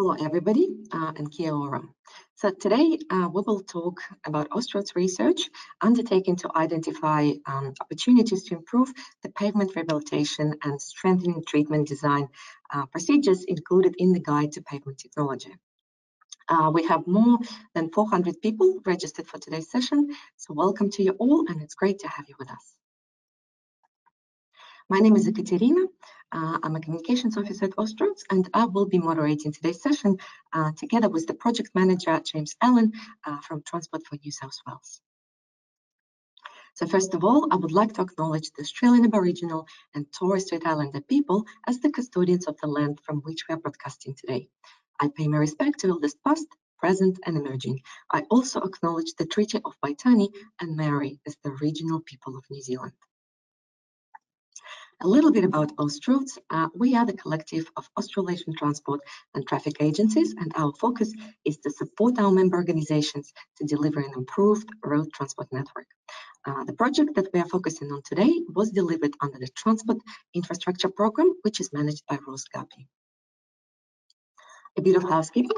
Hello, everybody, uh, and kia ora. So today uh, we will talk about Austroads research undertaken to identify um, opportunities to improve the pavement rehabilitation and strengthening treatment design uh, procedures included in the guide to pavement technology. Uh, we have more than 400 people registered for today's session, so welcome to you all and it's great to have you with us. My name is Ekaterina. Uh, I'm a communications officer at Austroads, and I will be moderating today's session uh, together with the project manager, James Allen, uh, from Transport for New South Wales. So first of all, I would like to acknowledge the Australian Aboriginal and Torres Strait Islander people as the custodians of the land from which we are broadcasting today. I pay my respect to all elders past, present and emerging. I also acknowledge the Treaty of Waitangi and Maori as the regional people of New Zealand. A little bit about Austroads. Uh, we are the collective of Australasian transport and traffic agencies, and our focus is to support our member organizations to deliver an improved road transport network. Uh, the project that we are focusing on today was delivered under the Transport Infrastructure Program, which is managed by Ross Guppy. A bit of housekeeping.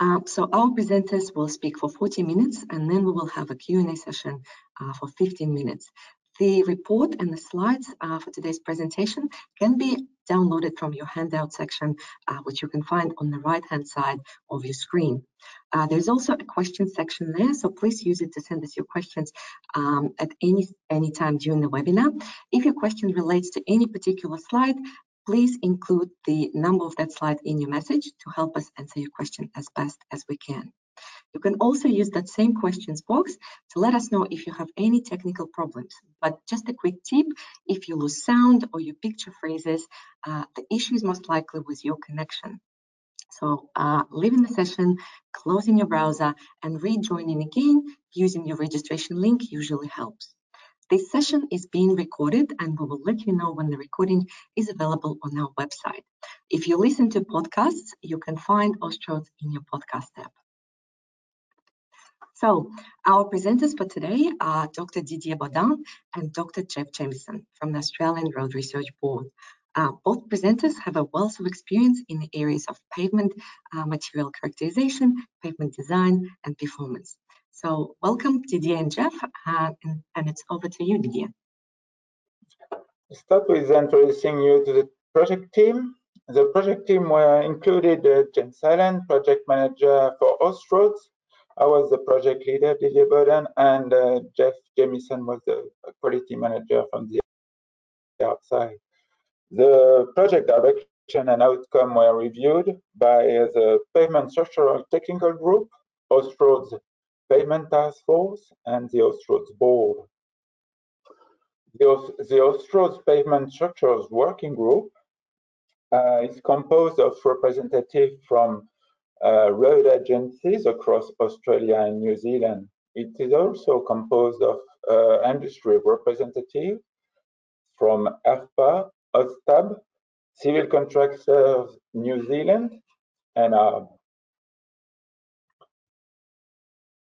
Uh, so our presenters will speak for 40 minutes and then we will have a Q&A session uh, for 15 minutes. The report and the slides uh, for today's presentation can be downloaded from your handout section, uh, which you can find on the right-hand side of your screen. Uh, there's also a question section there, so please use it to send us your questions um, at any, any time during the webinar. If your question relates to any particular slide, please include the number of that slide in your message to help us answer your question as best as we can. You can also use that same questions box to let us know if you have any technical problems. But just a quick tip, if you lose sound or your picture freezes, uh, the issue is most likely with your connection. So uh, leaving the session, closing your browser and rejoining again using your registration link usually helps. This session is being recorded and we will let you know when the recording is available on our website. If you listen to podcasts, you can find Austroads in your podcast app. So our presenters for today are Dr. Didier Bodin and Dr. Geoff Jameson from the Australian Road Research Board. Uh, both presenters have a wealth of experience in the areas of pavement uh, material characterization, pavement design, and performance. So welcome Didier and Jeff, uh, and, and, it's over to you, Didier. Start with introducing you to the project team. The project team were included uh, James Allen, project manager for Austroads, I was the project leader, Didier Bodin, and uh, Geoff Jameson was the quality manager from the outside. The project direction and outcome were reviewed by the Pavement Structural Technical Group, Austroads Pavement Task Force, and the Austroads Board. The, the Austroads Pavement Structures Working Group uh, is composed of representatives from uh, road agencies across Australia and New Zealand. It is also composed of uh, industry representatives from ARPA, AustStab, Civil Contractors New Zealand, and ARRB.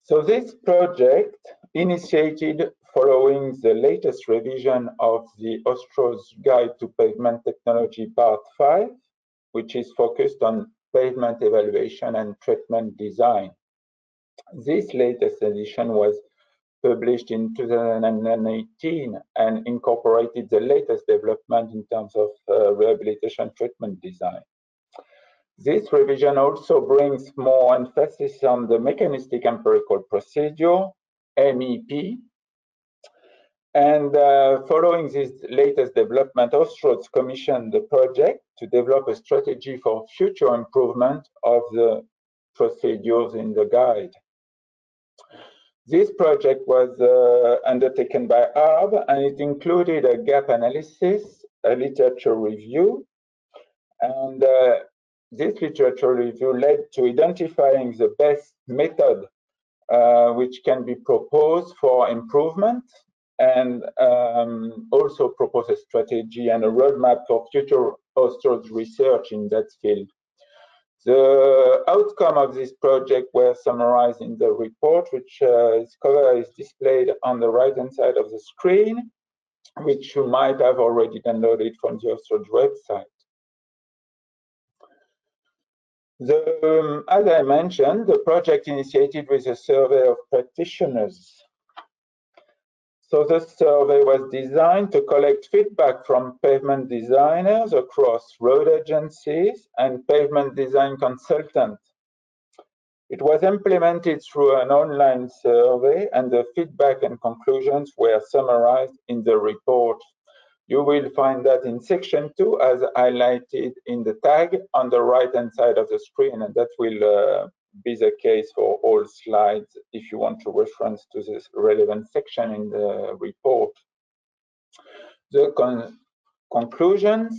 So this project initiated following the latest revision of the Austroads Guide to Pavement Technology Part 5, which is focused on pavement evaluation and treatment design. This latest edition was published in 2018 and incorporated the latest development in terms of uh, rehabilitation treatment design. This revision also brings more emphasis on the mechanistic empirical procedure, MEP, and uh, following this latest development, Austroads commissioned the project to develop a strategy for future improvement of the procedures in the guide. This project was uh, undertaken by ARRB and it included a gap analysis, a literature review, and uh, this literature review led to identifying the best method uh, which can be proposed for improvement and um, also propose a strategy and a roadmap for future Austroads research in that field. The outcome of this project were summarized in the report, which uh, is cover is displayed on the right-hand side of the screen, which you might have already downloaded from the Austroads website. The, um, as I mentioned, the project initiated with a survey of practitioners. So the survey was designed to collect feedback from pavement designers across road agencies and pavement design consultants. It was implemented through an online survey and the feedback and conclusions were summarized in the report you will find that in section two as highlighted in the tag on the right hand side of the screen and that will uh, be the case for all slides if you want to reference to this relevant section in the report. The con conclusions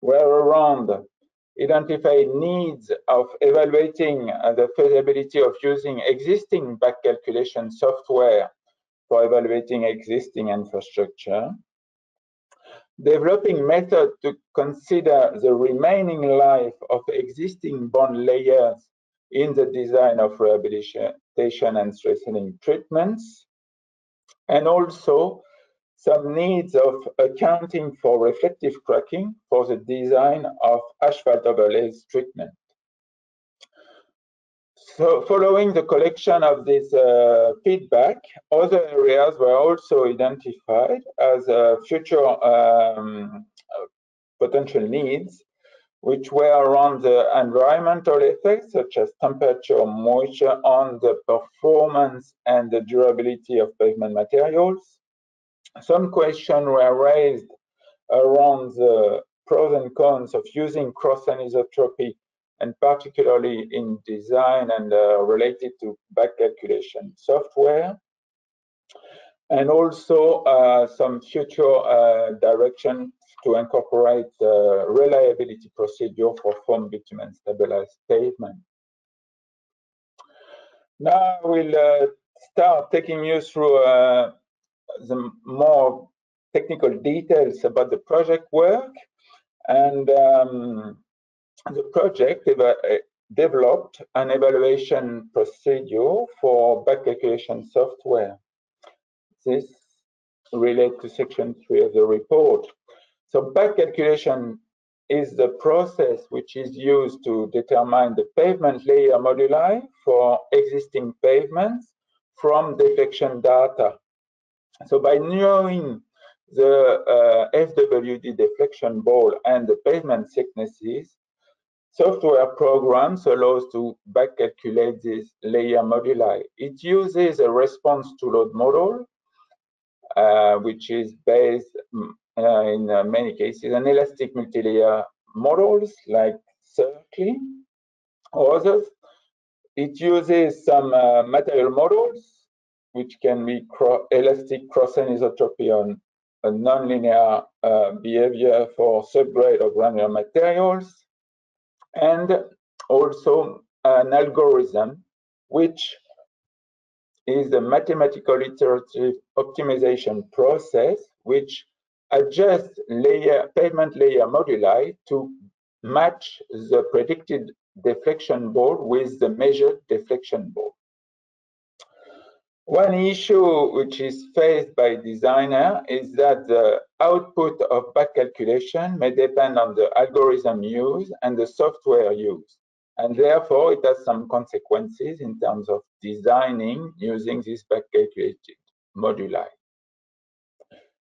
were around identifying needs of evaluating the feasibility of using existing back calculation software for evaluating existing infrastructure, developing method to consider the remaining life of existing bound layers in the design of rehabilitation and strengthening treatments, and also some needs of accounting for reflective cracking for the design of asphalt overlays treatment. So following the collection of this uh, feedback, other areas were also identified as uh, future um, potential needs, which were around the environmental effects, such as temperature, moisture on the performance and the durability of pavement materials. Some questions were raised around the pros and cons of using cross anisotropy and particularly in design and uh, related to back calculation software. And also uh, some future uh, direction to incorporate the reliability procedure for foam bitumen stabilized pavement. Now we'll uh, start taking you through uh, the more technical details about the project work. And um, the project uh, developed an evaluation procedure for back calculation software. This relates to section three of the report. So back calculation is the process which is used to determine the pavement layer moduli for existing pavements from deflection data. So by knowing the uh, FWD deflection bowl and the pavement thicknesses, Software programs allows to back calculate this layer moduli. It uses a response to load model, uh, which is based mm, in uh, many cases on elastic multi-layer models like CIRCLY or others. It uses some uh, material models, which can be cro elastic cross-anisotropy on a nonlinear uh, behavior for subgrade or granular materials and also an algorithm which is a mathematical iterative optimization process which adjusts layer pavement layer moduli to match the predicted deflection bowl with the measured deflection bowl. One issue which is faced by designer is that the output of back calculation may depend on the algorithm used and the software used. And therefore, it has some consequences in terms of designing using this back calculated moduli.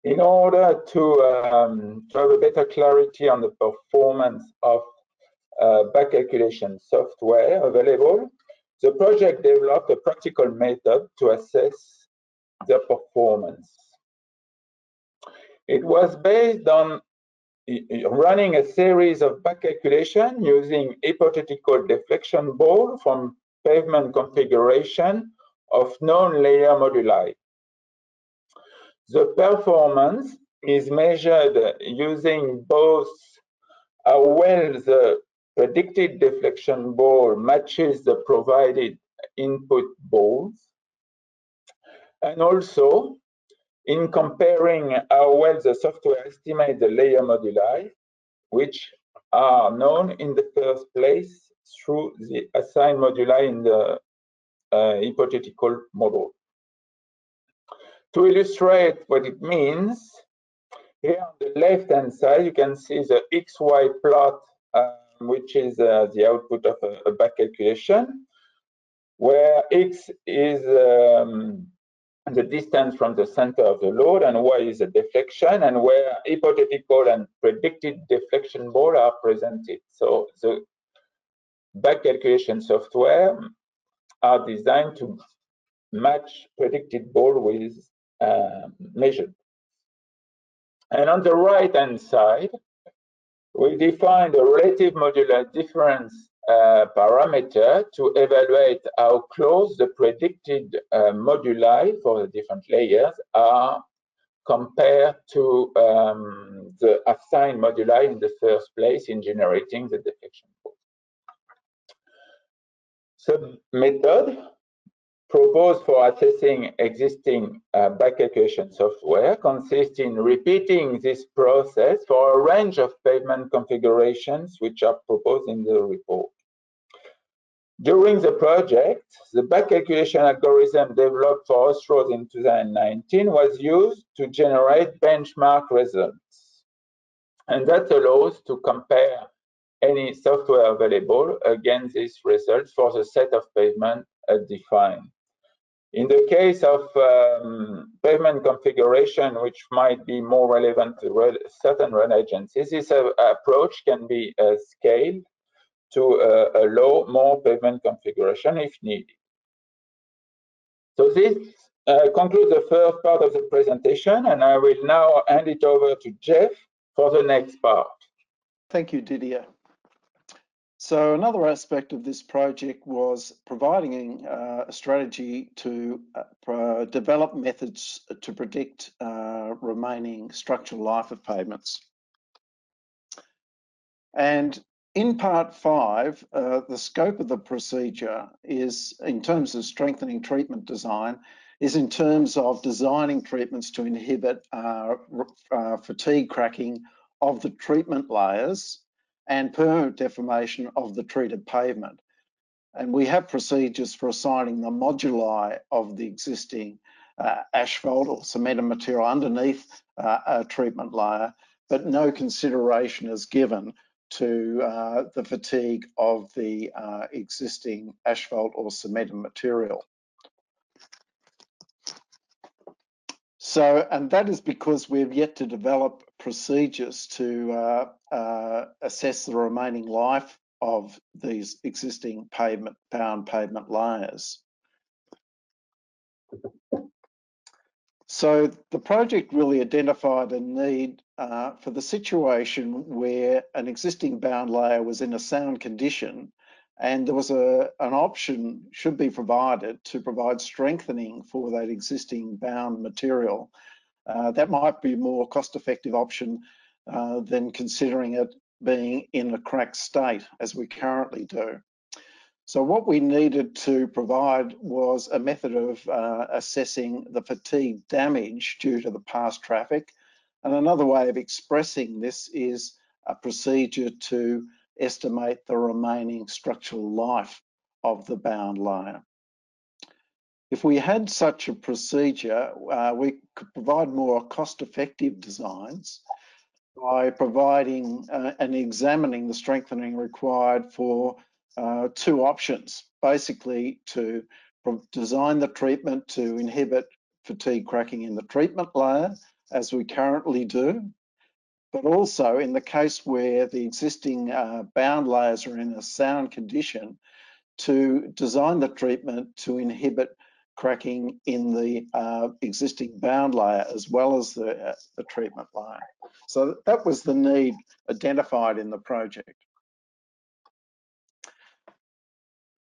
In order to, um, to have a better clarity on the performance of uh, back calculation software available, the project developed a practical method to assess the performance. It was based on running a series of back calculation using hypothetical deflection bowl from pavement configuration of known layer moduli. The performance is measured using both how well the predicted deflection bowl matches the provided input bowls. And also, in comparing how well the software estimates the layer moduli, which are known in the first place through the assigned moduli in the uh, hypothetical model. To illustrate what it means, here on the left-hand side, you can see the XY plot uh, which is uh, the output of a, a, back calculation, where x is um, the distance from the center of the load and y is the deflection, and where hypothetical and predicted deflection bowl are presented. So the back calculation software are designed to match predicted bowl with measured. And on the right-hand side, we define the relative modular difference uh, parameter to evaluate how close the predicted uh, moduli for the different layers are compared to um, the assigned moduli in the first place in generating the deflection bowl. So method proposed for assessing existing uh, back calculation software consists in repeating this process for a range of pavement configurations which are proposed in the report. During the project, the back calculation algorithm developed for Austroads in 2019 was used to generate benchmark results. And that allows to compare any software available against these results for the set of pavement defined. In the case of um, pavement configuration, which might be more relevant to certain road agencies, this approach can be uh, scaled to uh, allow more pavement configuration if needed. So this uh, concludes the first part of the presentation, and I will now hand it over to Geoff for the next part. Thank you, Didier. So another aspect of this project was providing uh, a strategy to uh, develop methods to predict uh, remaining structural life of pavements. And in part five, uh, the scope of the procedure is in terms of strengthening treatment design, is in terms of designing treatments to inhibit uh, uh, fatigue cracking of the treatment layers and permanent deformation of the treated pavement. And we have procedures for assigning the moduli of the existing uh, asphalt or cemented material underneath uh, a treatment layer, but no consideration is given to uh, the fatigue of the uh, existing asphalt or cemented material. So, and that is because we've yet to develop procedures to uh, assess the remaining life of these existing pavement bound pavement layers. So the project really identified a need uh, for the situation where an existing bound layer was in a sound condition and there was a, an option should be provided to provide strengthening for that existing bound material. Uh, that might be a more cost-effective option uh, than considering it being in a cracked state as we currently do. So what we needed to provide was a method of uh, assessing the fatigue damage due to the past traffic. And another way of expressing this is a procedure to estimate the remaining structural life of the bound layer. If we had such a procedure, uh, we could provide more cost-effective designs by providing uh, and examining the strengthening required for uh, two options, basically to design the treatment to inhibit fatigue cracking in the treatment layer, as we currently do, but also in the case where the existing uh, bound layers are in a sound condition to design the treatment to inhibit cracking in the uh, existing bound layer as well as the, uh, the treatment layer. So that was the need identified in the project.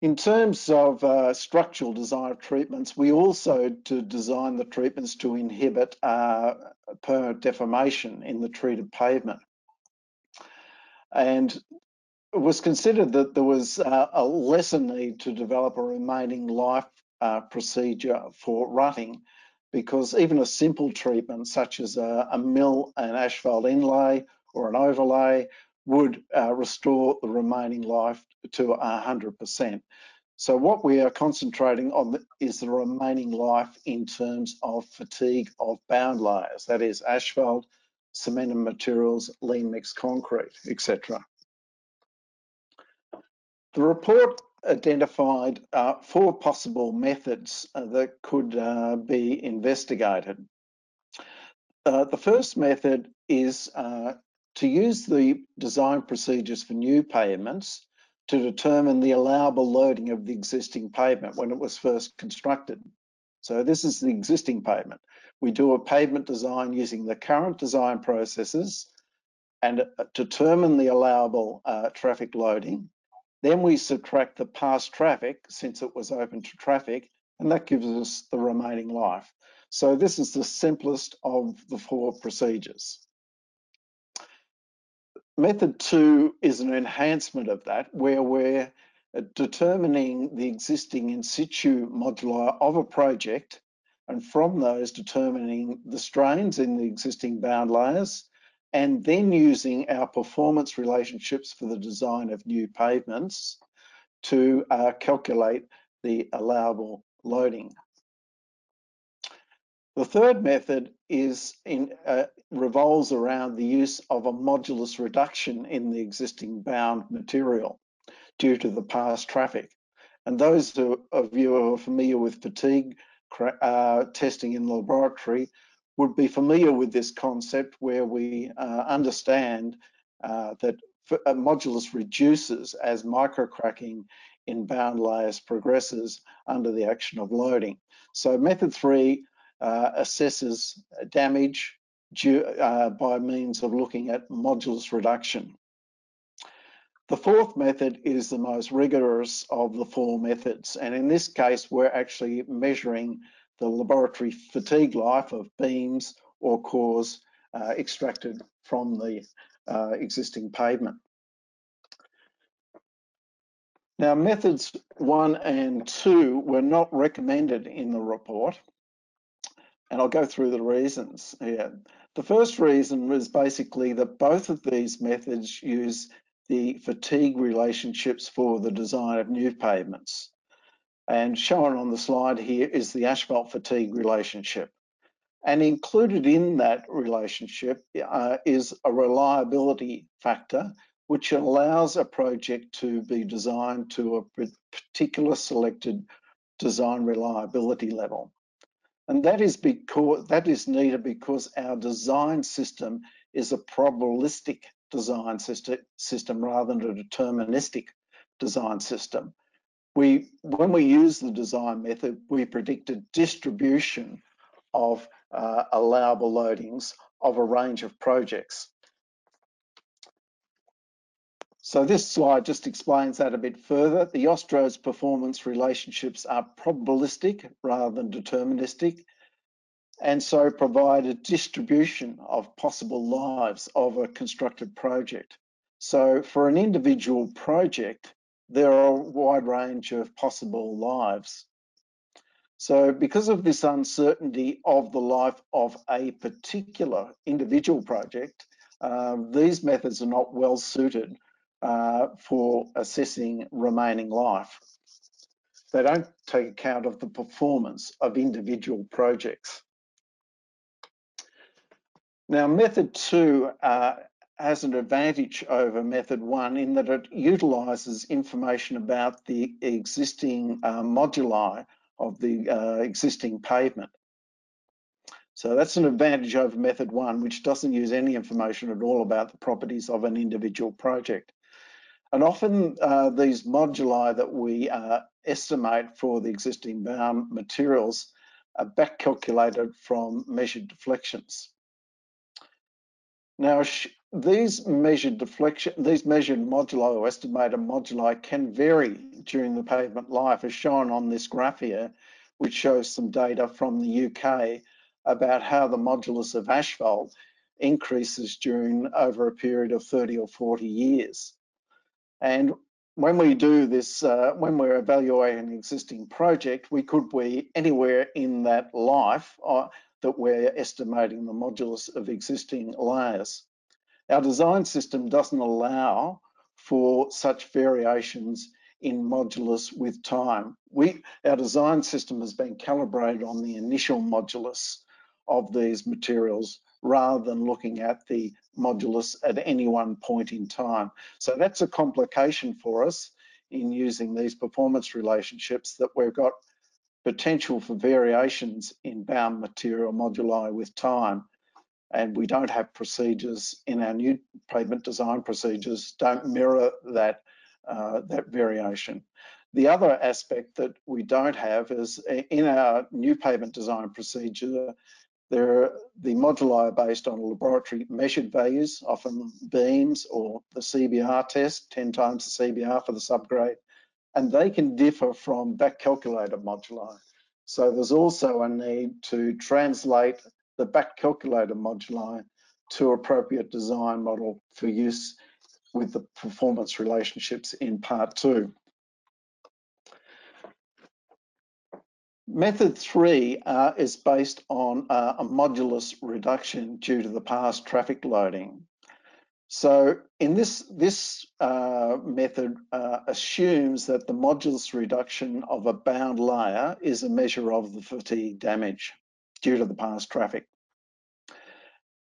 In terms of uh, structural design of treatments, we also to design the treatments to inhibit uh, permanent deformation in the treated pavement. And it was considered that there was uh, a lesser need to develop a remaining life uh, procedure for rutting because even a simple treatment such as a, a mill and asphalt inlay or an overlay would uh, restore the remaining life to 100%. So what we are concentrating on is the remaining life in terms of fatigue of bound layers, that is asphalt, cemented materials, lean mixed concrete, etc. The report identified uh, four possible methods uh, that could uh, be investigated. Uh, the first method is to use the design procedures for new pavements to determine the allowable loading of the existing pavement when it was first constructed. So this is the existing pavement. We do a pavement design using the current design processes and determine the allowable uh, traffic loading. Then we subtract the past traffic since it was open to traffic, and that gives us the remaining life. So this is the simplest of the four procedures. Method two is an enhancement of that, where we're determining the existing in situ moduli of a project, and from those determining the strains in the existing bound layers, and then using our performance relationships for the design of new pavements to uh, calculate the allowable loading. The third method is in, uh, revolves around the use of a modulus reduction in the existing bound material due to the past traffic. And those of you who are familiar with fatigue uh, testing in the laboratory would be familiar with this concept where we uh, understand uh, that a modulus reduces as microcracking in bound layers progresses under the action of loading. So method three uh, assesses damage due, uh, by means of looking at modulus reduction. The fourth method is the most rigorous of the four methods. And in this case, we're actually measuring the laboratory fatigue life of beams or cores uh, extracted from the uh, existing pavement. Now, methods one and two were not recommended in the report and I'll go through the reasons here. The first reason was basically that both of these methods use the fatigue relationships for the design of new pavements. And shown on the slide here is the asphalt fatigue relationship. And included in that relationship uh, is a reliability factor, which allows a project to be designed to a particular selected design reliability level. And that is because that is needed because our design system is a probabilistic design system, system rather than a deterministic design system. We, when we use the design method, we predict a distribution of uh, allowable loadings of a range of projects. So this slide just explains that a bit further. The Austroads performance relationships are probabilistic rather than deterministic, and so provide a distribution of possible lives of a constructed project. So for an individual project, there are a wide range of possible lives. So because of this uncertainty of the life of a particular individual project, uh, these methods are not well suited uh, for assessing remaining life. They don't take account of the performance of individual projects. Now, method two uh, has an advantage over method one in that it utilises information about the existing uh, moduli of the uh, existing pavement. So that's an advantage over method one, which doesn't use any information at all about the properties of an individual project. And often uh, these moduli that we uh, estimate for the existing bound materials are back calculated from measured deflections. Now, these measured deflection, these measured moduli or estimated moduli can vary during the pavement life as shown on this graph here, which shows some data from the UK about how the modulus of asphalt increases during over a period of 30 or 40 years. And when we do this, uh, when we're evaluating an existing project, we could be anywhere in that life uh, that we're estimating the modulus of existing layers. Our design system doesn't allow for such variations in modulus with time. We, our design system has been calibrated on the initial modulus of these materials rather than looking at the modulus at any one point in time. So that's a complication for us in using these performance relationships that we've got potential for variations in bound material moduli with time. And we don't have procedures in our new pavement design procedures don't mirror that, uh, that variation. The other aspect that we don't have is in our new pavement design procedure, there the moduli are based on laboratory measured values, often beams or the CBR test, 10 times the CBR for the subgrade, and they can differ from back calculated moduli. So there's also a need to translate the back calculator moduli to appropriate design model for use with the performance relationships in part two. Method three uh, is based on uh, a modulus reduction due to the past traffic loading. So in this, this uh, method uh, assumes that the modulus reduction of a bound layer is a measure of the fatigue damage due to the past traffic.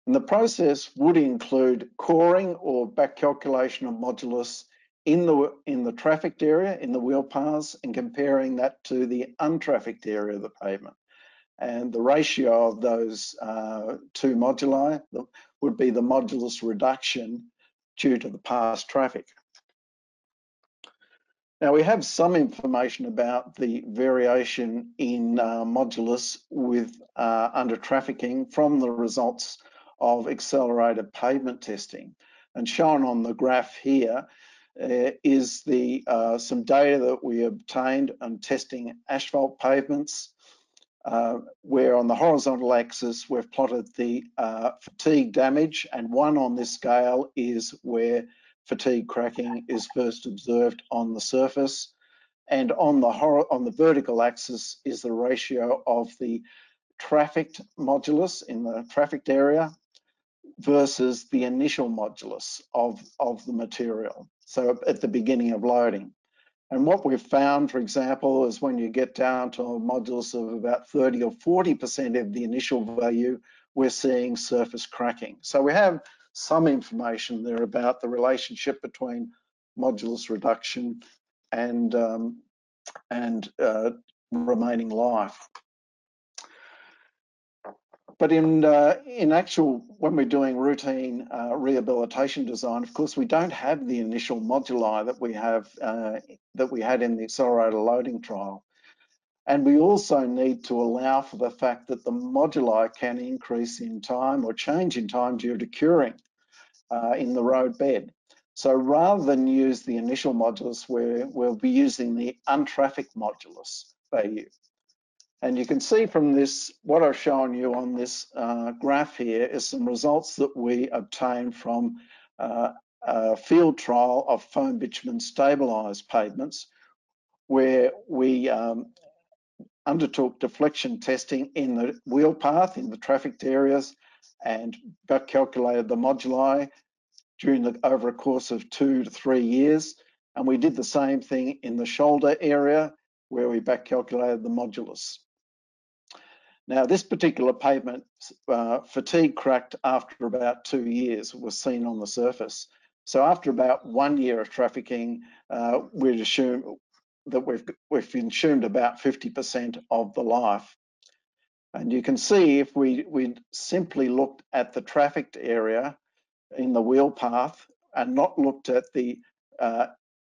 And the process would include coring or back calculation of modulus in the in the trafficked area in the wheel paths and comparing that to the untrafficked area of the pavement and the ratio of those uh, two moduli would be the modulus reduction due to the past traffic. Now we have some information about the variation in uh, modulus with uh, under trafficking from the results of accelerated pavement testing. And shown on the graph here uh, is the uh, some data that we obtained on testing asphalt pavements, uh, where on the horizontal axis we've plotted the uh, fatigue damage, and one on this scale is where fatigue cracking is first observed on the surface, and on the on the vertical axis is the ratio of the trafficked modulus in the trafficked area versus the initial modulus of, of the material. So at the beginning of loading. And what we've found, for example, is when you get down to a modulus of about 30 or 40% of the initial value, we're seeing surface cracking. So we have some information there about the relationship between modulus reduction and, um, and uh, remaining life. But in uh, in actual, when we're doing routine uh, rehabilitation design, of course, we don't have the initial moduli that we have uh, that we had in the accelerator loading trial. And we also need to allow for the fact that the moduli can increase in time or change in time due to curing uh, in the road bed. So rather than use the initial modulus, we we'll be using the untrafficked modulus value. And you can see from this, what I've shown you on this uh, graph here is some results that we obtained from uh, a field trial of foam bitumen stabilised pavements, where we um, undertook deflection testing in the wheel path in the trafficked areas and back calculated the moduli during the over a course of two to three years. And we did the same thing in the shoulder area where we back calculated the modulus. Now, this particular pavement uh, fatigue cracked after about two years was seen on the surface. So after about one year of trafficking, uh, we'd assume that we've, we've assumed about 50% of the life. And you can see if we, we simply looked at the trafficked area in the wheel path and not looked at the uh,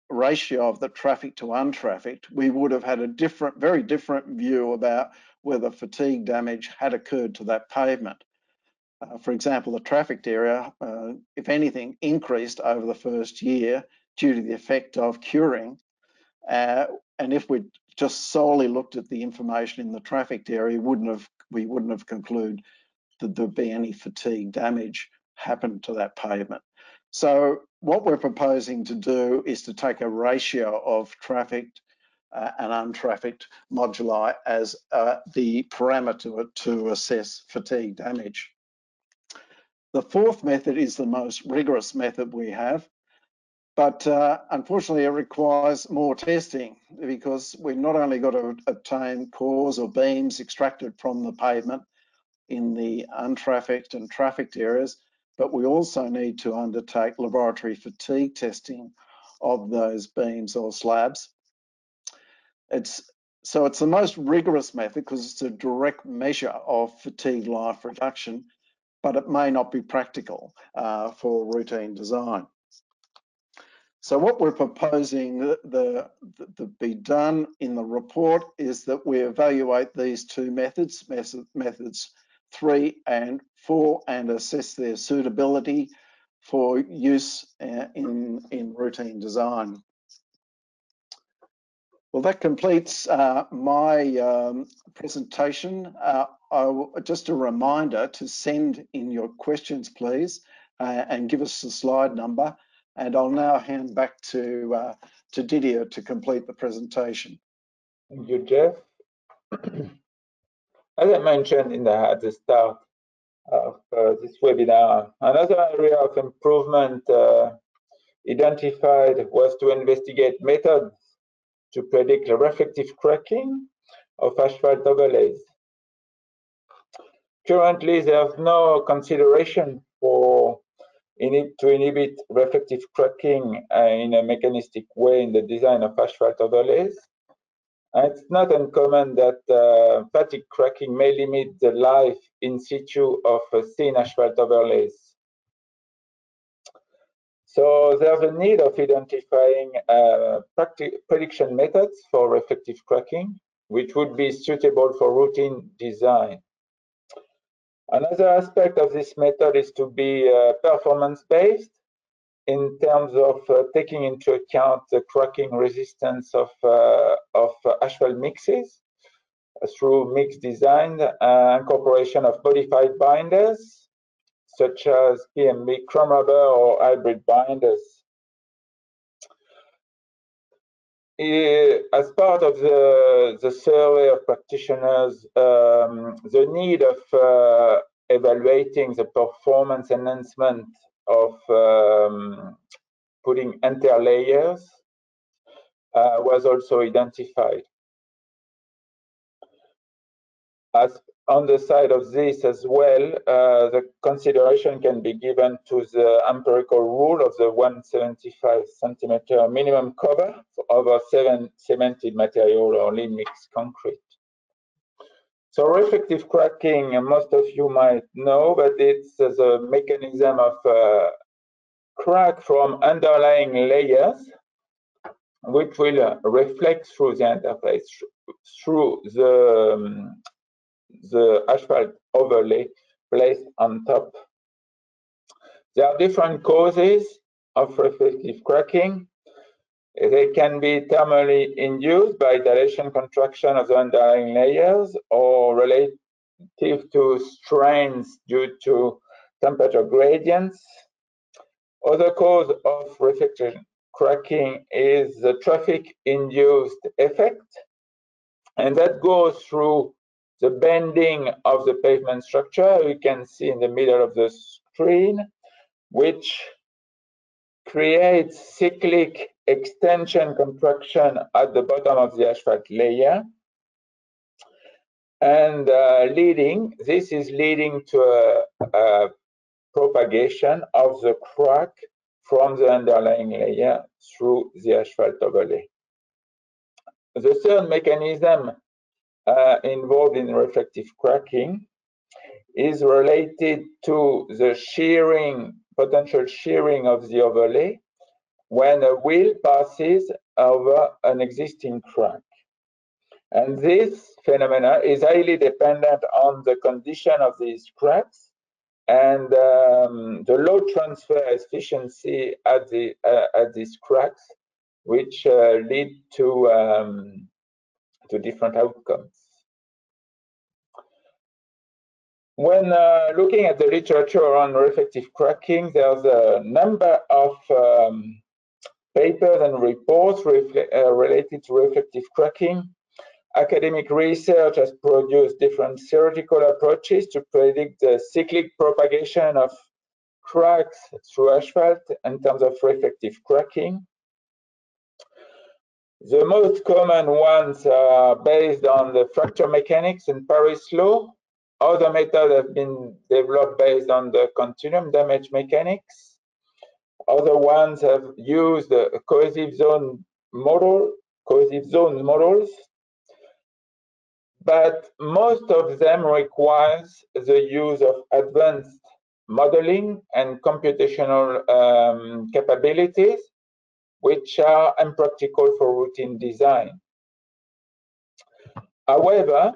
ratio of the traffic to untrafficked, we would have had a different, very different view about whether fatigue damage had occurred to that pavement. Uh, for example, the trafficked area, uh, if anything, increased over the first year due to the effect of curing. Uh, and if we just solely looked at the information in the trafficked area, wouldn't have we wouldn't have concluded that there'd be any fatigue damage happened to that pavement. So what we're proposing to do is to take a ratio of trafficked uh, and untrafficked moduli as uh, the parameter to assess fatigue damage. The fourth method is the most rigorous method we have, but uh, unfortunately it requires more testing because we've not only got to obtain cores or beams extracted from the pavement in the untrafficked and trafficked areas, but we also need to undertake laboratory fatigue testing of those beams or slabs. It's so it's the most rigorous method because it's a direct measure of fatigue life reduction, but it may not be practical uh, for routine design. So what we're proposing the, the, the, be done in the report is that we evaluate these two methods, methods three and four, and assess their suitability for use uh, in, in routine design. Well, that completes uh, my um, presentation. Uh, just a reminder to send in your questions, please, uh, and give us the slide number. And I'll now hand back to, uh, to Didier to complete the presentation. Thank you, Geoff. As I mentioned in the, at the start of uh, this webinar, another area of improvement uh, identified was to investigate methods to predict reflective cracking of asphalt overlays. Currently, there's no consideration for to inhibit reflective cracking uh, in a mechanistic way in the design of asphalt overlays. And it's not uncommon that uh, fatigue cracking may limit the life in situ of uh, thin asphalt overlays. So there's a need of identifying uh, prediction methods for reflective cracking, which would be suitable for routine design. Another aspect of this method is to be uh, performance-based in terms of uh, taking into account the cracking resistance of, uh, of asphalt mixes through mix design, and incorporation of modified binders, such as PMB crumb rubber or hybrid binders. As part of the, the survey of practitioners, um, the need of uh, evaluating the performance enhancement of um, putting interlayers uh, was also identified. As on the side of this as well, uh, the consideration can be given to the empirical rule of the 175 centimeter minimum cover over seven cemented material or lean mixed concrete. So reflective cracking, most of you might know, but it's the mechanism of uh, crack from underlying layers, which will uh, reflect through the interface, through the um, the asphalt overlay placed on top. There are different causes of reflective cracking. They can be thermally induced by dilation contraction of the underlying layers or relative to strains due to temperature gradients. Other cause of reflective cracking is the traffic induced effect, and that goes through the bending of the pavement structure you can see in the middle of the screen, which creates cyclic extension contraction at the bottom of the asphalt layer. And uh, leading this is leading to a, a, propagation of the crack from the underlying layer through the asphalt overlay. The third mechanism uh, involved in reflective cracking is related to the shearing, potential shearing of the overlay when a wheel passes over an existing crack. And this phenomena is highly dependent on the condition of these cracks and um, the load transfer efficiency at the uh, at these cracks, which uh, lead to um, to different outcomes. When uh, looking at the literature around reflective cracking, there's a number of um, papers and reports uh, related to reflective cracking. Academic research has produced different theoretical approaches to predict the cyclic propagation of cracks through asphalt in terms of reflective cracking. The most common ones are based on the fracture mechanics and Paris law. Other methods have been developed based on the continuum damage mechanics. Other ones have used a cohesive zone model, cohesive zone models, but most of them requires the use of advanced modeling and computational um, capabilities, which are impractical for routine design. However,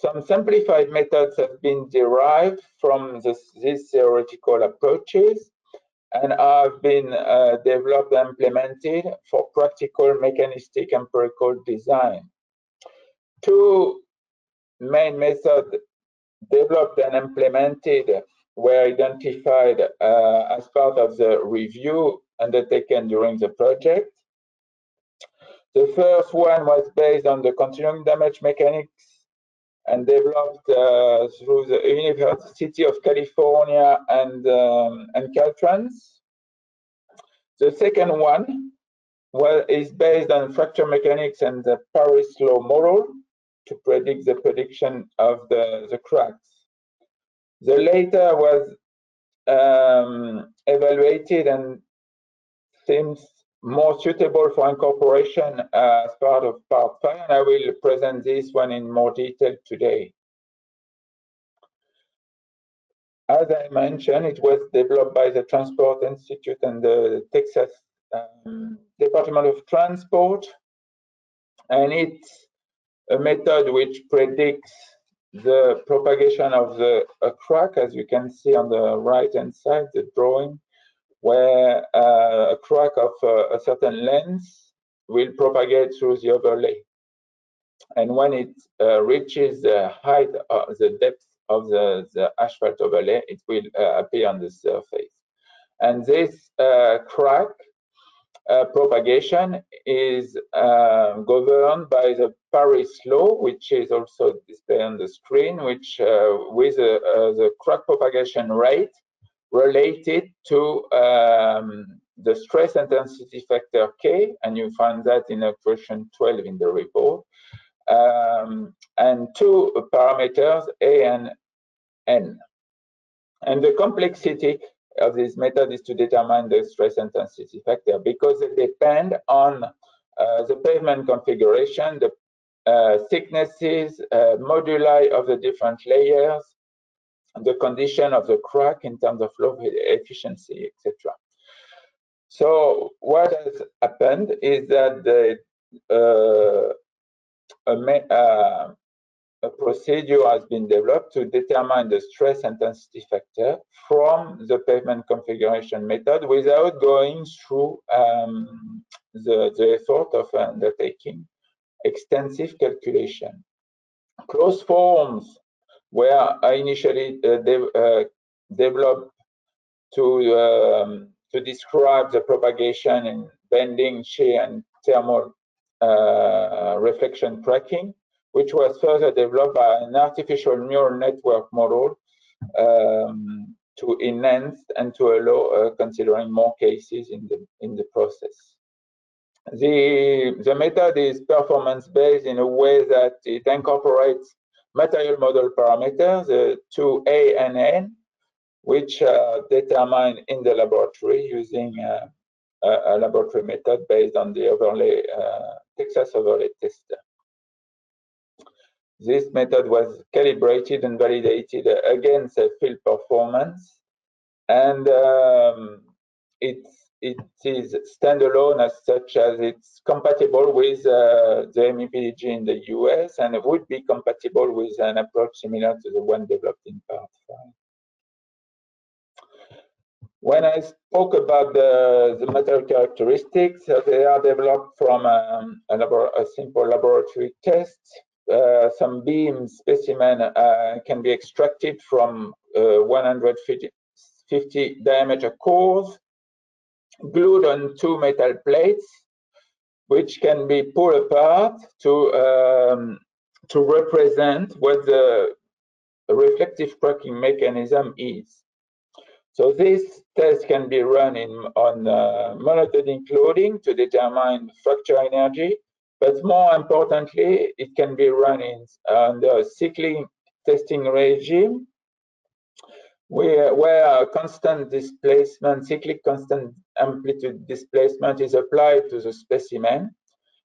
some simplified methods have been derived from this, these theoretical approaches and have been uh, developed and implemented for practical mechanistic empirical design. Two main methods developed and implemented were identified uh, as part of the review undertaken during the project. The first one was based on the continuum damage mechanics and developed uh, through the University of California and, um, and Caltrans. The second one well, is based on fracture mechanics and the Paris law model to predict the prediction of the, the cracks. The later was um, evaluated and seems more suitable for incorporation as part of part five, and I will present this one in more detail today. As I mentioned, it was developed by the Transport Institute and the Texas um, Department of Transport, and it's a method which predicts the propagation of the a crack, as you can see on the right-hand side, the drawing, where uh, a crack of uh, a certain length will propagate through the overlay. And when it uh, reaches the height, of the depth of the, the asphalt overlay, it will uh, appear on the surface. And this uh, crack uh, propagation is governed by the Paris law, which is also displayed on the screen, which with the crack propagation rate related to um, the stress intensity factor K, and you find that in equation 12 in the report, um, and two parameters A and N. And the complexity of this method is to determine the stress intensity factor because they depend on uh, the pavement configuration, the uh, thicknesses, uh, moduli of the different layers, the condition of the crack in terms of flow efficiency, etc. So what has happened is that the uh, a, uh, a procedure has been developed to determine the stress intensity factor from the pavement configuration method without going through um, the, the effort of undertaking extensive calculation. Closed forms were initially uh, de uh, developed to um, to describe the propagation in bending, shear, and thermal uh, reflection cracking which was further developed by an artificial neural network model um, to enhance and to allow uh, considering more cases in the in the process. The the method is performance based in a way that it incorporates material model parameters, the two A and N, which are determined in the laboratory using uh, a, a, laboratory method based on the overlay uh, Texas overlay test. This method was calibrated and validated against field performance, and um, it, it is standalone as such as it's compatible with uh, the MEPDG in the US and would be compatible with an approach similar to the one developed in part 5. When I spoke about the, the material characteristics, uh, they are developed from um, a, a, simple laboratory test uh, some beam specimen uh, can be extracted from uh, 150 diameter cores, glued on two metal plates, which can be pulled apart to um, to represent what the reflective cracking mechanism is. So this test can be run in on uh, monotonic loading to determine fracture energy but more importantly, it can be run in under a cyclic testing regime where, where constant displacement, cyclic constant amplitude displacement is applied to the specimen.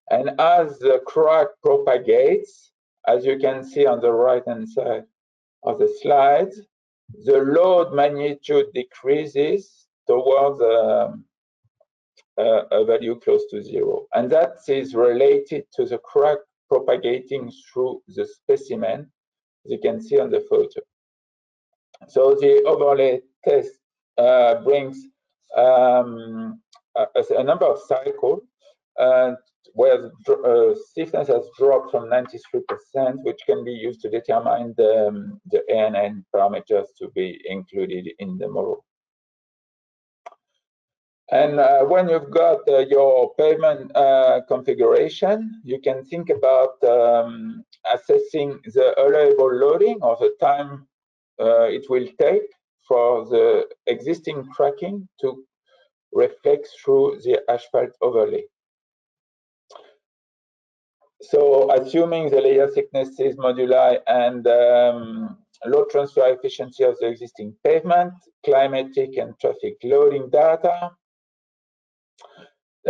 And as the crack propagates, as you can see on the right-hand side of the slide, the load magnitude decreases towards um, uh, a value close to zero. And that is related to the crack propagating through the specimen, as you can see on the photo. So the overlay test uh, brings um, a, a, number of cycles uh, where uh, stiffness has dropped from 93%, which can be used to determine the, um, the ANN parameters to be included in the model. And uh, when you've got uh, your pavement uh, configuration, you can think about um, assessing the allowable loading or the time uh, it will take for the existing cracking to reflect through the asphalt overlay. So assuming the layer thicknesses, moduli, and um, load transfer efficiency of the existing pavement, climatic and traffic loading data,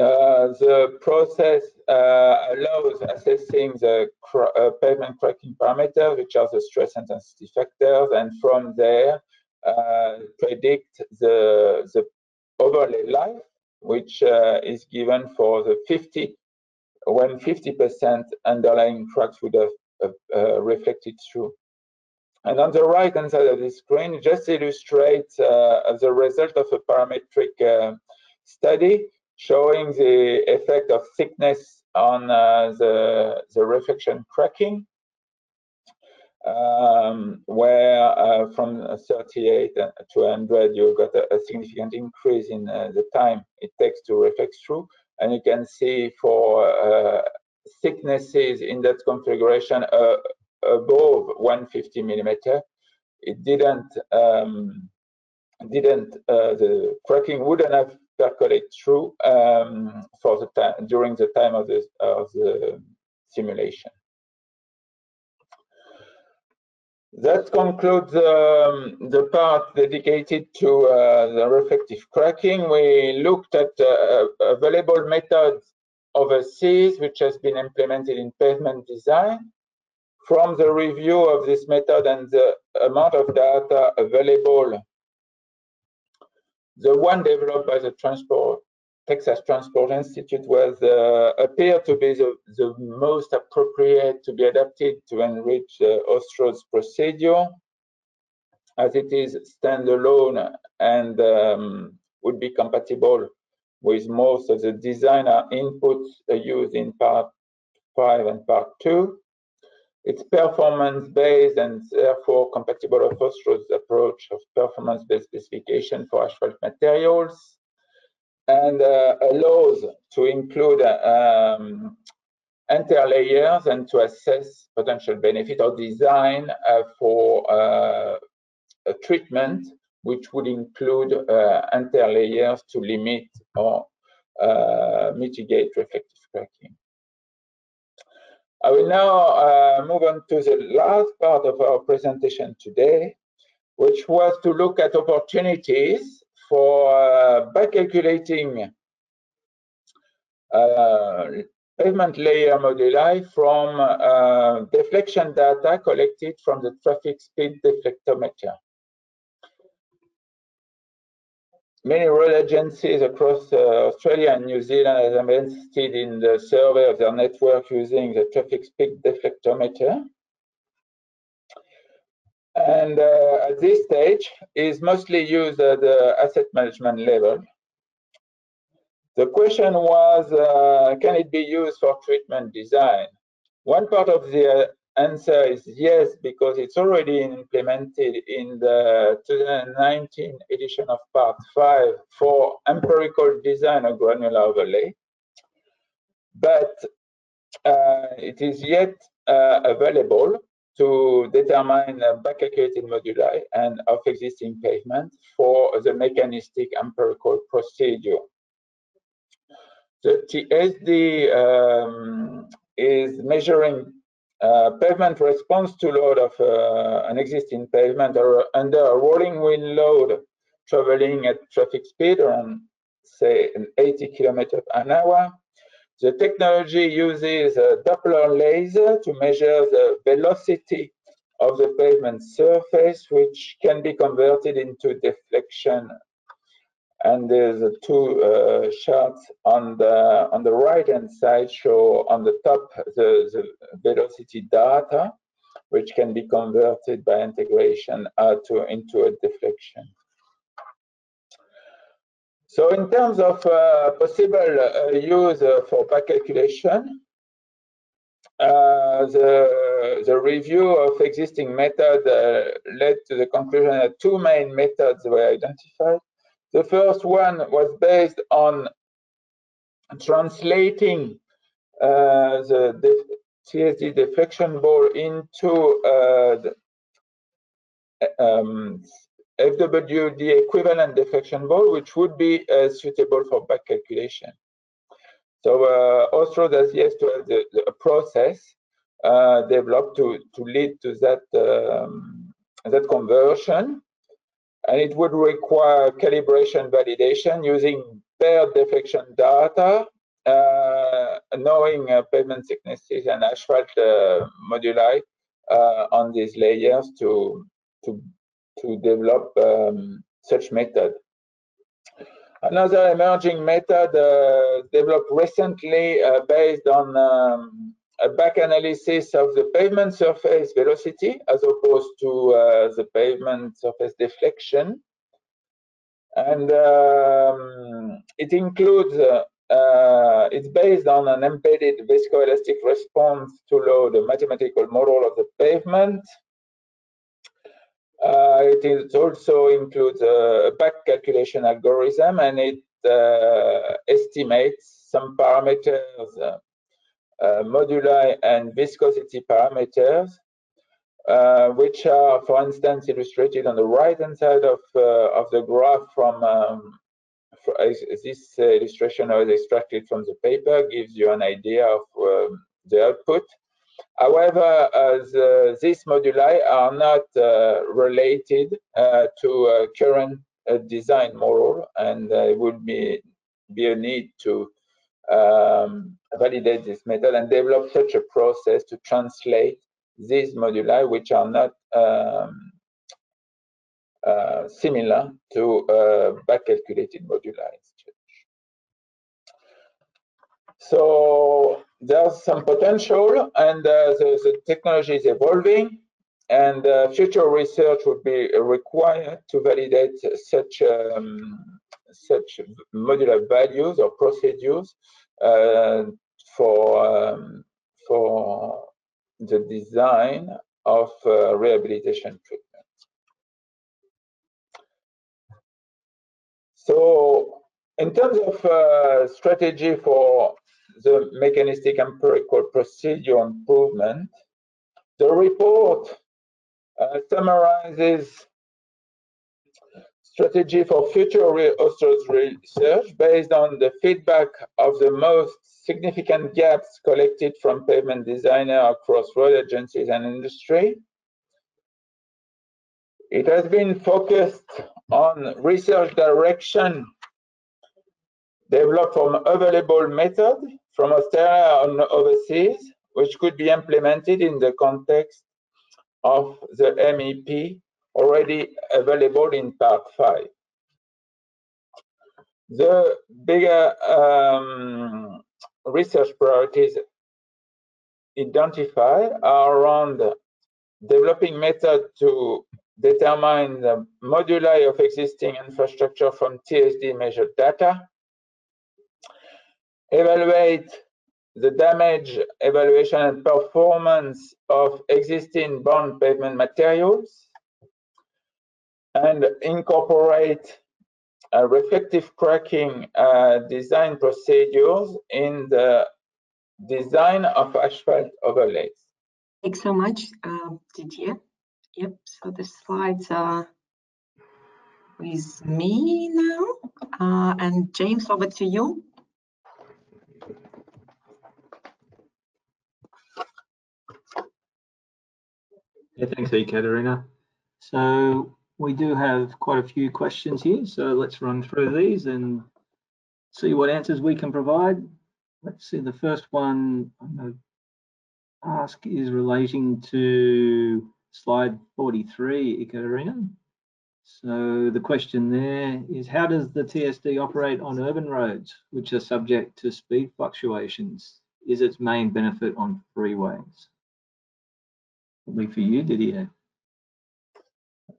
uh, the process uh, allows assessing the cr uh, pavement cracking parameters, which are the stress intensity factors, and from there predict the, the overlay life, which uh, is given for the 50, when 50% underlying cracks would have reflected through. And on the right hand side of the screen, just illustrates the result of a parametric study showing the effect of thickness on uh, the, the reflection cracking, um, where uh, from 38 to 100 you got a, a significant increase in uh, the time it takes to reflect through. And you can see for uh, thicknesses in that configuration uh, above 150 millimeter, it didn't um, didn't uh, the cracking wouldn't have percolate through um, for the time during the time of the of the simulation. That concludes um, the part dedicated to uh, the reflective cracking. We looked at uh, available methods overseas, which has been implemented in pavement design. From the review of this method and the amount of data available the one developed by the Transport Texas Transport Institute was uh, appeared to be the, the, most appropriate to be adapted to enrich uh, procedure, as it is standalone and um, would be compatible with most of the designer inputs used in part 5 and part 2. It's performance-based and therefore compatible with Austroads' approach of performance-based specification for asphalt materials and uh, allows to include um, interlayers and to assess potential benefit or design uh, for uh, a treatment which would include uh, interlayers to limit or uh, mitigate reflective cracking. I will now uh, move on to the last part of our presentation today, which was to look at opportunities for uh, back calculating uh, pavement layer moduli from uh, deflection data collected from the traffic speed deflectometer. Many road agencies across uh, Australia and New Zealand have invested in the survey of their network using the traffic speed deflectometer. And uh, at this stage is mostly used at the asset management level. The question was, uh, can it be used for treatment design? One part of the answer is yes, because it's already implemented in the 2019 edition of Part 5 for empirical design of granular overlay. But uh, it is yet uh, available to determine back-calculated moduli and of existing pavement for the mechanistic empirical procedure. The TSD um, is measuring uh, pavement response to load of uh, an existing pavement or under a rolling wheel load traveling at traffic speed around say an 80 kilometers an hour. The technology uses a Doppler laser to measure the velocity of the pavement surface, which can be converted into deflection. And there's two uh, on the on the right hand side show on the top the, the velocity data, which can be converted by integration uh, to into a deflection. So in terms of uh, possible uh, use uh, for back calculation, uh, the, the review of existing method uh, led to the conclusion that two main methods were identified. The first one was based on translating uh, the def TSD deflection bowl into the, um, FWD equivalent deflection bowl, which would be uh, suitable for back calculation. So uh, Austroads has yet to have the, the process uh, developed to, to lead to that, um, that conversion. And it would require calibration validation using bare deflection data, uh, knowing uh, pavement thicknesses and asphalt uh, moduli uh, on these layers to, to to develop um, such method. Another emerging method uh, developed recently uh, based on um, a back analysis of the pavement surface velocity as opposed to uh, the pavement surface deflection. And um, it includes, uh, uh, it's based on an embedded viscoelastic response to load, a mathematical model of the pavement it is also includes a back calculation algorithm and it uh, estimates some parameters, uh, uh moduli and viscosity parameters, uh, which are, for instance, illustrated on the right-hand side of, uh, of the graph from um, this illustration was extracted from the paper, gives you an idea of um, the output. However, as uh, these moduli are not uh, related uh, to current design model, and it would be, be a need to um, validate this method and develop such a process to translate these moduli, which are not um, uh, similar to uh, back calculated moduli. So there's some potential and uh, the, the, technology is evolving and uh, future research would be required to validate such um, such modular values or procedures uh, for um, for the design of uh, rehabilitation treatment. So in terms of uh, strategy for the mechanistic empirical procedure improvement. The report uh, summarizes strategy for future Austroads research based on the feedback of the most significant gaps collected from pavement designer across road agencies and industry. It has been focused on research direction developed from available method from Australia and overseas, which could be implemented in the context of the MEP already available in Part 5. The bigger um, research priorities identified are around developing method to determine the moduli of existing infrastructure from TSD measured data, evaluate the damage evaluation and performance of existing bound pavement materials, and incorporate reflective cracking uh, design procedures in the design of asphalt overlays. Thanks so much, uh, Didier. Yep, so the slides are with me now. Uh, and James, over to you. Yeah, thanks, Ekaterina. So we do have quite a few questions here, so let's run through these and see what answers we can provide. Let's see, the first one I'm going to ask is relating to slide 43, Ekaterina. So the question there is how does the TSD operate on urban roads, which are subject to speed fluctuations? Is its main benefit on freeways? Probably for you, Didier.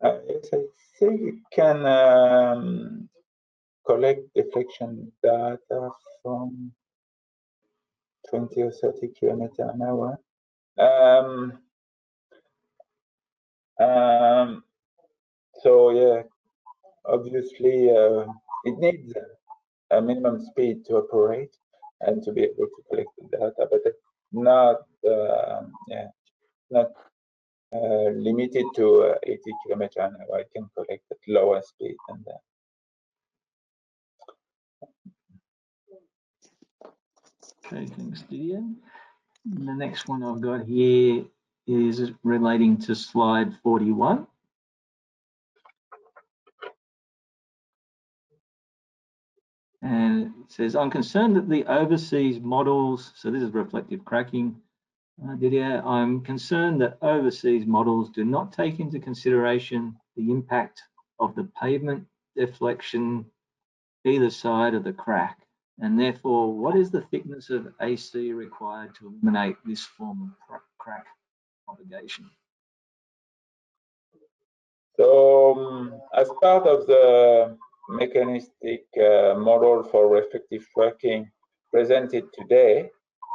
Uh, yes, I it can um, collect deflection data from 20 or 30 kilometers an hour. Um, um, so yeah, obviously uh, it needs a minimum speed to operate and to be able to collect the data, but not uh, yeah not limited to uh, 80 kilometers an hour. I can collect at lower speed than that. Okay, thanks, Didier. The next one I've got here is relating to slide 41. And it says, I'm concerned that the overseas models, so this is reflective cracking, uh, Didier, I'm concerned that overseas models do not take into consideration the impact of the pavement deflection either side of the crack. And therefore, what is the thickness of AC required to eliminate this form of crack propagation? So, um, as part of the mechanistic uh, model for reflective cracking presented today,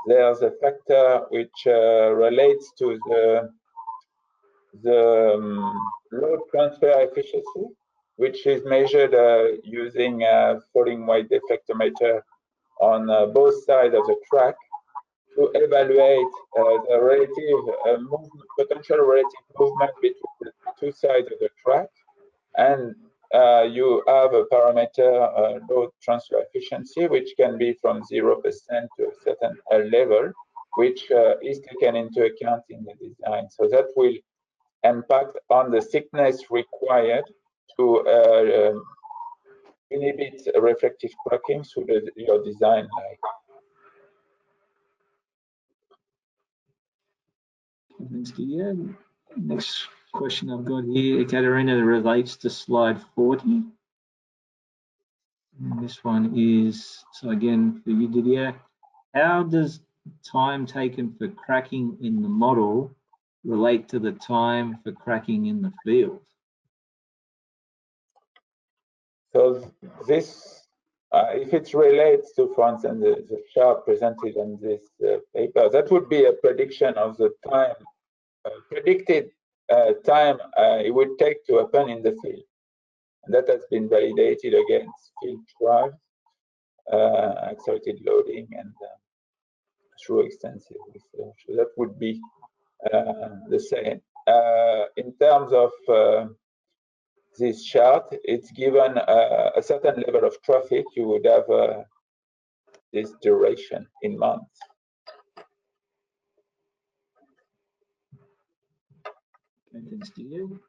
there's a factor which uh, relates to the, the um, load transfer efficiency, which is measured uh, using a falling weight deflectometer on uh, both sides of the track to evaluate uh, the relative uh, movement, potential relative movement between the two sides of the track and uh, you have a parameter uh, load transfer efficiency, which can be from 0% to a certain level, which uh, is taken into account in the design. So that will impact on the thickness required to um, inhibit reflective cracking through the, your design. Next question I've got here, Katerina, relates to slide 40. And this one is, so again, for you, Didier, how does time taken for cracking in the model relate to the time for cracking in the field? So this, uh, if it relates to, for instance, the, the chart presented in this uh, paper, that would be a prediction of the time, uh, predicted time uh, it would take to happen in the field. And that has been validated against field trials, uh, accelerated loading, and through extensive research. So that would be the same. in terms of this chart, it's given uh, a certain level of traffic, you would have uh, this duration in months. Thanks to you.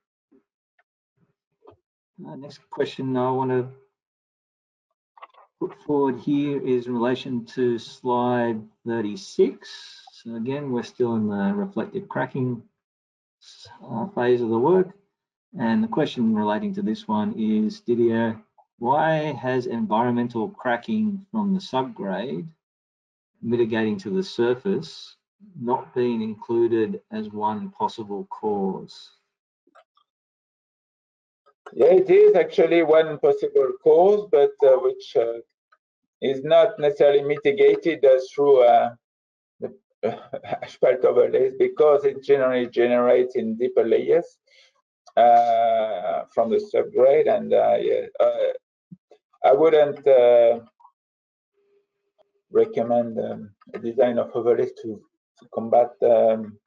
Uh, next question I want to put forward here is in relation to slide 36. So again, we're still in the reflective cracking uh, phase of the work. And the question relating to this one is, Didier, why has environmental cracking from the subgrade mitigating to the surface not being included as one possible cause? Yeah, it is actually one possible cause, but uh, which uh, is not necessarily mitigated uh, through uh, the asphalt overlays because it generally generates in deeper layers uh, from the subgrade, and uh, yeah, I wouldn't recommend um, a design of overlays to to combat um,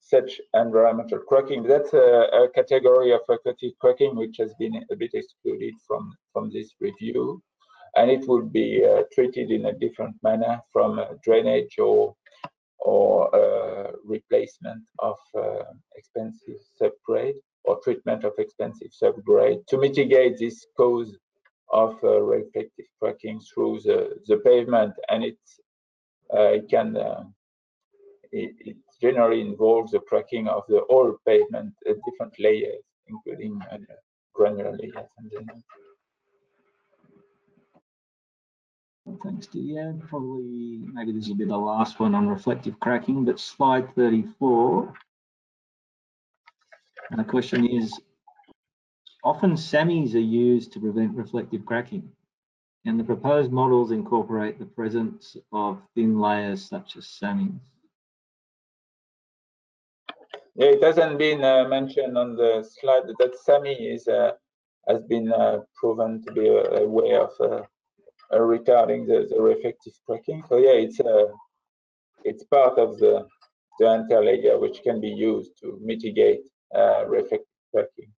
such environmental cracking. That's a, a, category of aquatic cracking which has been a bit excluded from, from this review. And it would be uh, treated in a different manner from drainage or or uh, replacement of uh, expansive subgrade or treatment of expansive subgrade to mitigate this cause of uh, reflective cracking through the, the pavement and it, uh, it can uh, it, it, generally involves the cracking of the whole pavement at different layers, including uh, granular layers. Thanks, Didier. Probably, maybe this will be the last one on reflective cracking, but slide 34. And the question is, often SAMIs are used to prevent reflective cracking, and the proposed models incorporate the presence of thin layers such as SAMIs. Yeah, it hasn't been uh, mentioned on the slide that SAMI is uh, has been uh, proven to be a, a way of uh, uh, retarding the, the reflective cracking. So yeah, it's uh, it's part of the the interlayer which can be used to mitigate reflective cracking.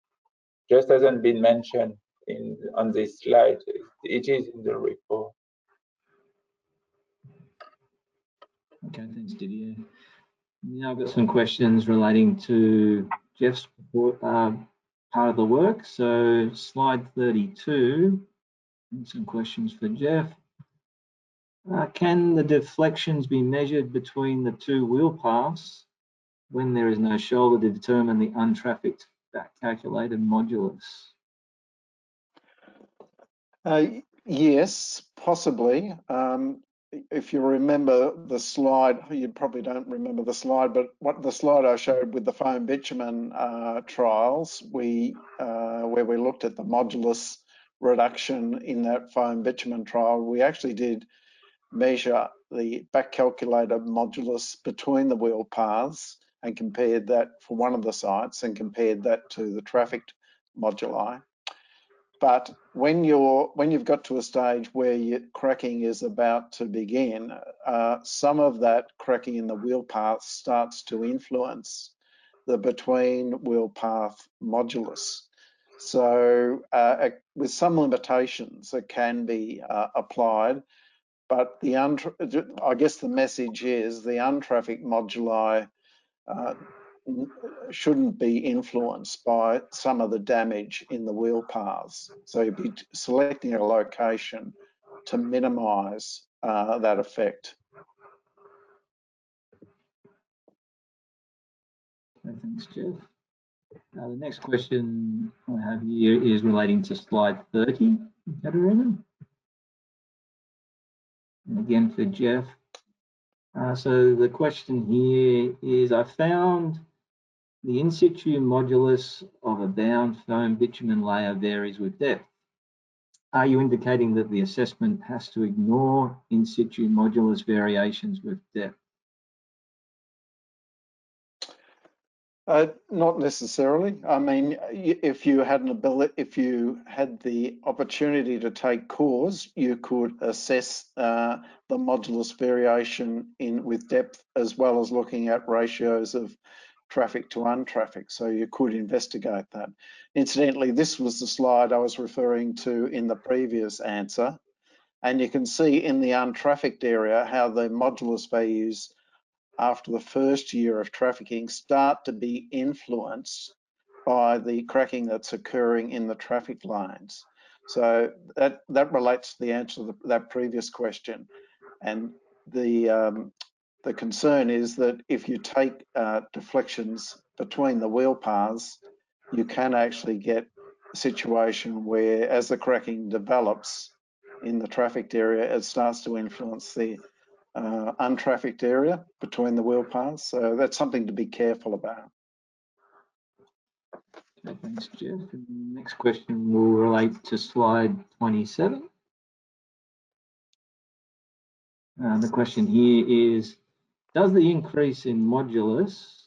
Just hasn't been mentioned in on this slide. It is in the report. Okay, thanks, Didier. Now I've got some questions relating to Geoff's uh, part of the work. So slide 32, some questions for Geoff. Uh, can the deflections be measured between the two wheel paths when there is no shoulder to determine the untrafficked back calculated modulus? Uh, yes, possibly. Um, if you remember the slide, you probably don't remember the slide, but what the slide I showed with the foam bitumen uh, trials, we uh, where we looked at the modulus reduction in that foam bitumen trial, we actually did measure the back calculated modulus between the wheel paths and compared that for one of the sites and compared that to the trafficked moduli. But when you're when you've got to a stage where cracking is about to begin, uh, some of that cracking in the wheel path starts to influence the between wheel path modulus. So uh, with some limitations, it can be uh, applied, but the I guess the message is the untraffic moduli uh, shouldn't be influenced by some of the damage in the wheel paths. So you'd be selecting a location to minimise uh, that effect. Thanks, Geoff. Uh, the next question I have here is relating to slide 30, Katerina. And again for Geoff. Uh, so the question here is, I found the in situ modulus of a bound foam bitumen layer varies with depth. Are you indicating that the assessment has to ignore in situ modulus variations with depth? Uh, not necessarily. I mean, if you had an ability, if you had the opportunity to take cores, you could assess uh, the modulus variation in with depth as well as looking at ratios of traffic to untraffic. So you could investigate that. Incidentally, this was the slide I was referring to in the previous answer. And you can see in the untrafficked area how the modulus values after the first year of trafficking start to be influenced by the cracking that's occurring in the traffic lines. So that, that relates to the answer to the, that previous question. And the um, the concern is that if you take uh, deflections between the wheel paths, you can actually get a situation where as the cracking develops in the trafficked area, it starts to influence the uh, untrafficked area between the wheel paths. So that's something to be careful about. Okay, thanks, Geoff. And next question will relate to slide 27. Uh, the question here is, does the increase in modulus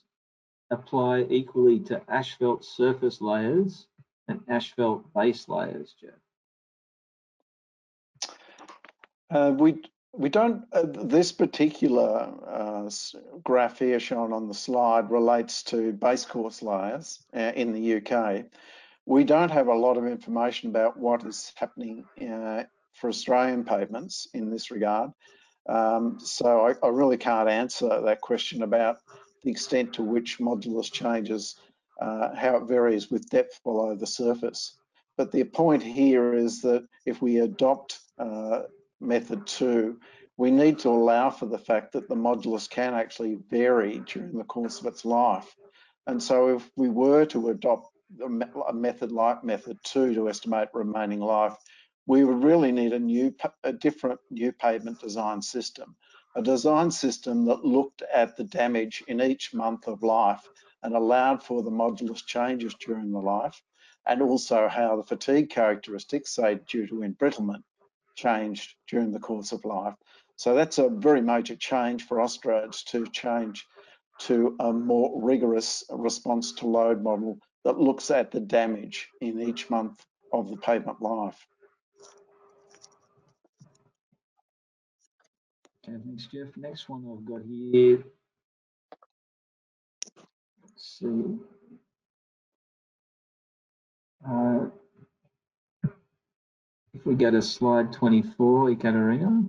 apply equally to asphalt surface layers and asphalt base layers, Geoff? Uh, we we don't. Uh, this particular uh, graph here shown on the slide relates to base course layers uh, in the UK. We don't have a lot of information about what is happening uh, for Australian pavements in this regard. Um, so I, I, really can't answer that question about the extent to which modulus changes, uh, how it varies with depth below the surface. But the point here is that if we adopt uh, method two, we need to allow for the fact that the modulus can actually vary during the course of its life. And so if we were to adopt a method like method two to estimate remaining life, we would really need a new, a different new pavement design system, a design system that looked at the damage in each month of life and allowed for the modulus changes during the life, and also how the fatigue characteristics, say due to embrittlement, changed during the course of life. So that's a very major change for Austroads to change to a more rigorous response to load model that looks at the damage in each month of the pavement life. Thanks, Geoff. Next one I've got here. Let's see. Uh, if we go to slide 24, Ekaterina.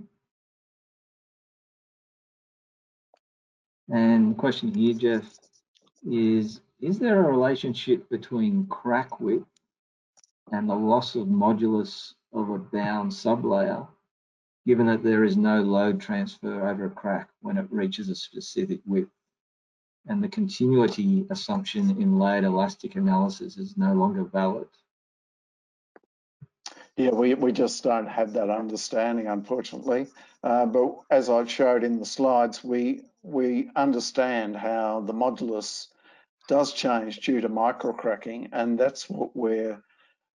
And the question here, Geoff, is, is there a relationship between crack width and the loss of modulus of a bound sublayer, given that there is no load transfer over a crack when it reaches a specific width? And the continuity assumption in layered elastic analysis is no longer valid. Yeah, we, we just don't have that understanding, unfortunately. Uh, but as I showed in the slides, we we understand how the modulus does change due to microcracking, and that's what we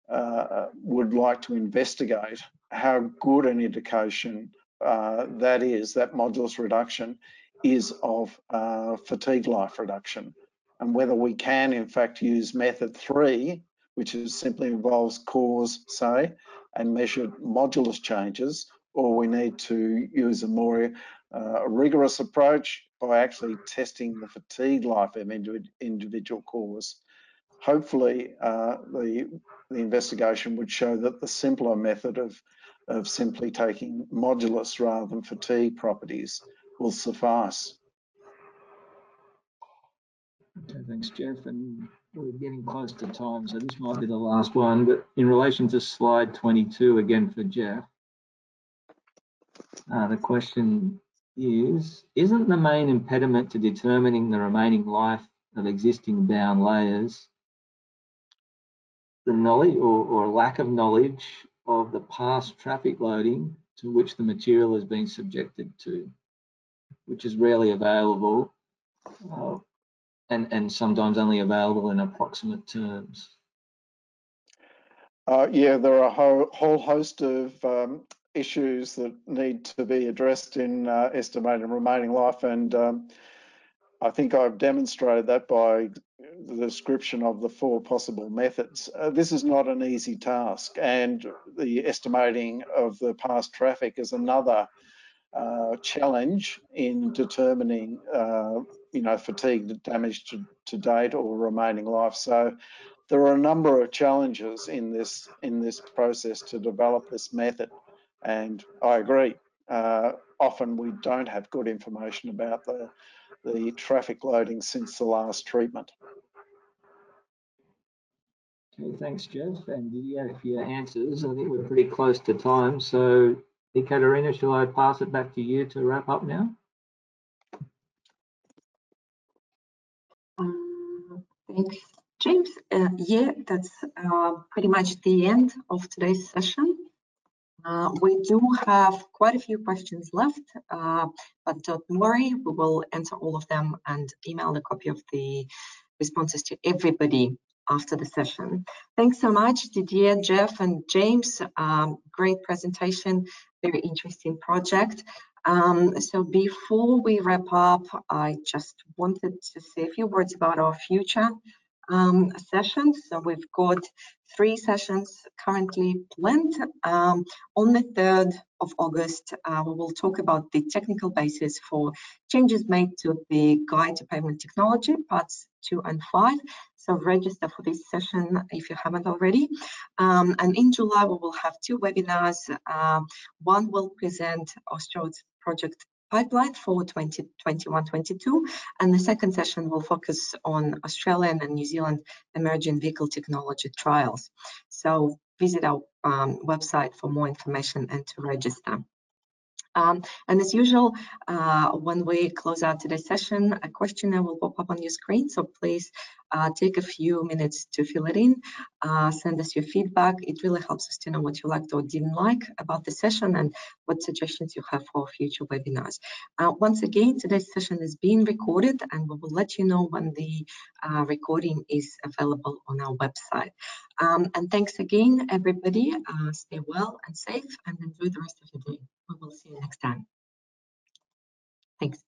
uh, would like to investigate how good an indication uh, that is, that modulus reduction is of uh, fatigue life reduction, and whether we can in fact use method three, which is simply involves cores, say, and measured modulus changes, or we need to use a more uh, rigorous approach by actually testing the fatigue life of individual cores. Hopefully, uh, the, the investigation would show that the simpler method of, of simply taking modulus rather than fatigue properties will suffice. Okay, thanks, Geoff. And we're getting close to time, so this might be the last one. But in relation to slide 22, again for Geoff, uh, the question is, isn't the main impediment to determining the remaining life of existing bound layers the knowledge or, or lack of knowledge of the past traffic loading to which the material has been subjected to, which is rarely available uh, and, and sometimes only available in approximate terms. Uh, yeah, there are a whole, whole host of um, issues that need to be addressed in uh, estimated remaining life. And um, I think I've demonstrated that by the description of the four possible methods. Uh, this is not an easy task, and the estimating of the past traffic is another uh, challenge in determining, uh, you know, fatigue damage to, to date or remaining life. So there are a number of challenges in this in this process to develop this method. And I agree. Uh, often we don't have good information about the, the traffic loading since the last treatment. Okay, thanks, Geoff and Didier for your answers. I think we're pretty close to time. So, Ekaterina, shall I pass it back to you to wrap up now? Um, thanks, James. Uh, yeah, that's uh, pretty much the end of today's session. Uh, we do have quite a few questions left, uh, but don't worry, we will answer all of them and email a copy of the responses to everybody after the session. Thanks so much, Didier, Geoff, and James. Um, great presentation, very interesting project. Um, so before we wrap up, I just wanted to say a few words about our future um, sessions. So we've got three sessions currently planned. Um, on the 3rd of August, uh, we will talk about the technical basis for changes made to the Guide to Pavement Technology, parts two and five. So register for this session if you haven't already. Um, and in July, we will have two webinars. Uh, one will present Austroads project pipeline for 2021-22 and the second session will focus on Australian and New Zealand emerging vehicle technology trials. So visit our um, website for more information and to register. Um, and as usual, uh, when we close out today's session, a questionnaire will pop up on your screen. So please uh, take a few minutes to fill it in, uh, send us your feedback. It really helps us to know what you liked or didn't like about the session and what suggestions you have for future webinars. Uh, once again, today's session is being recorded and we will let you know when the uh, recording is available on our website. Um, and thanks again, everybody. Uh, stay well and safe and enjoy the rest of your day. We will see you next time. Thanks.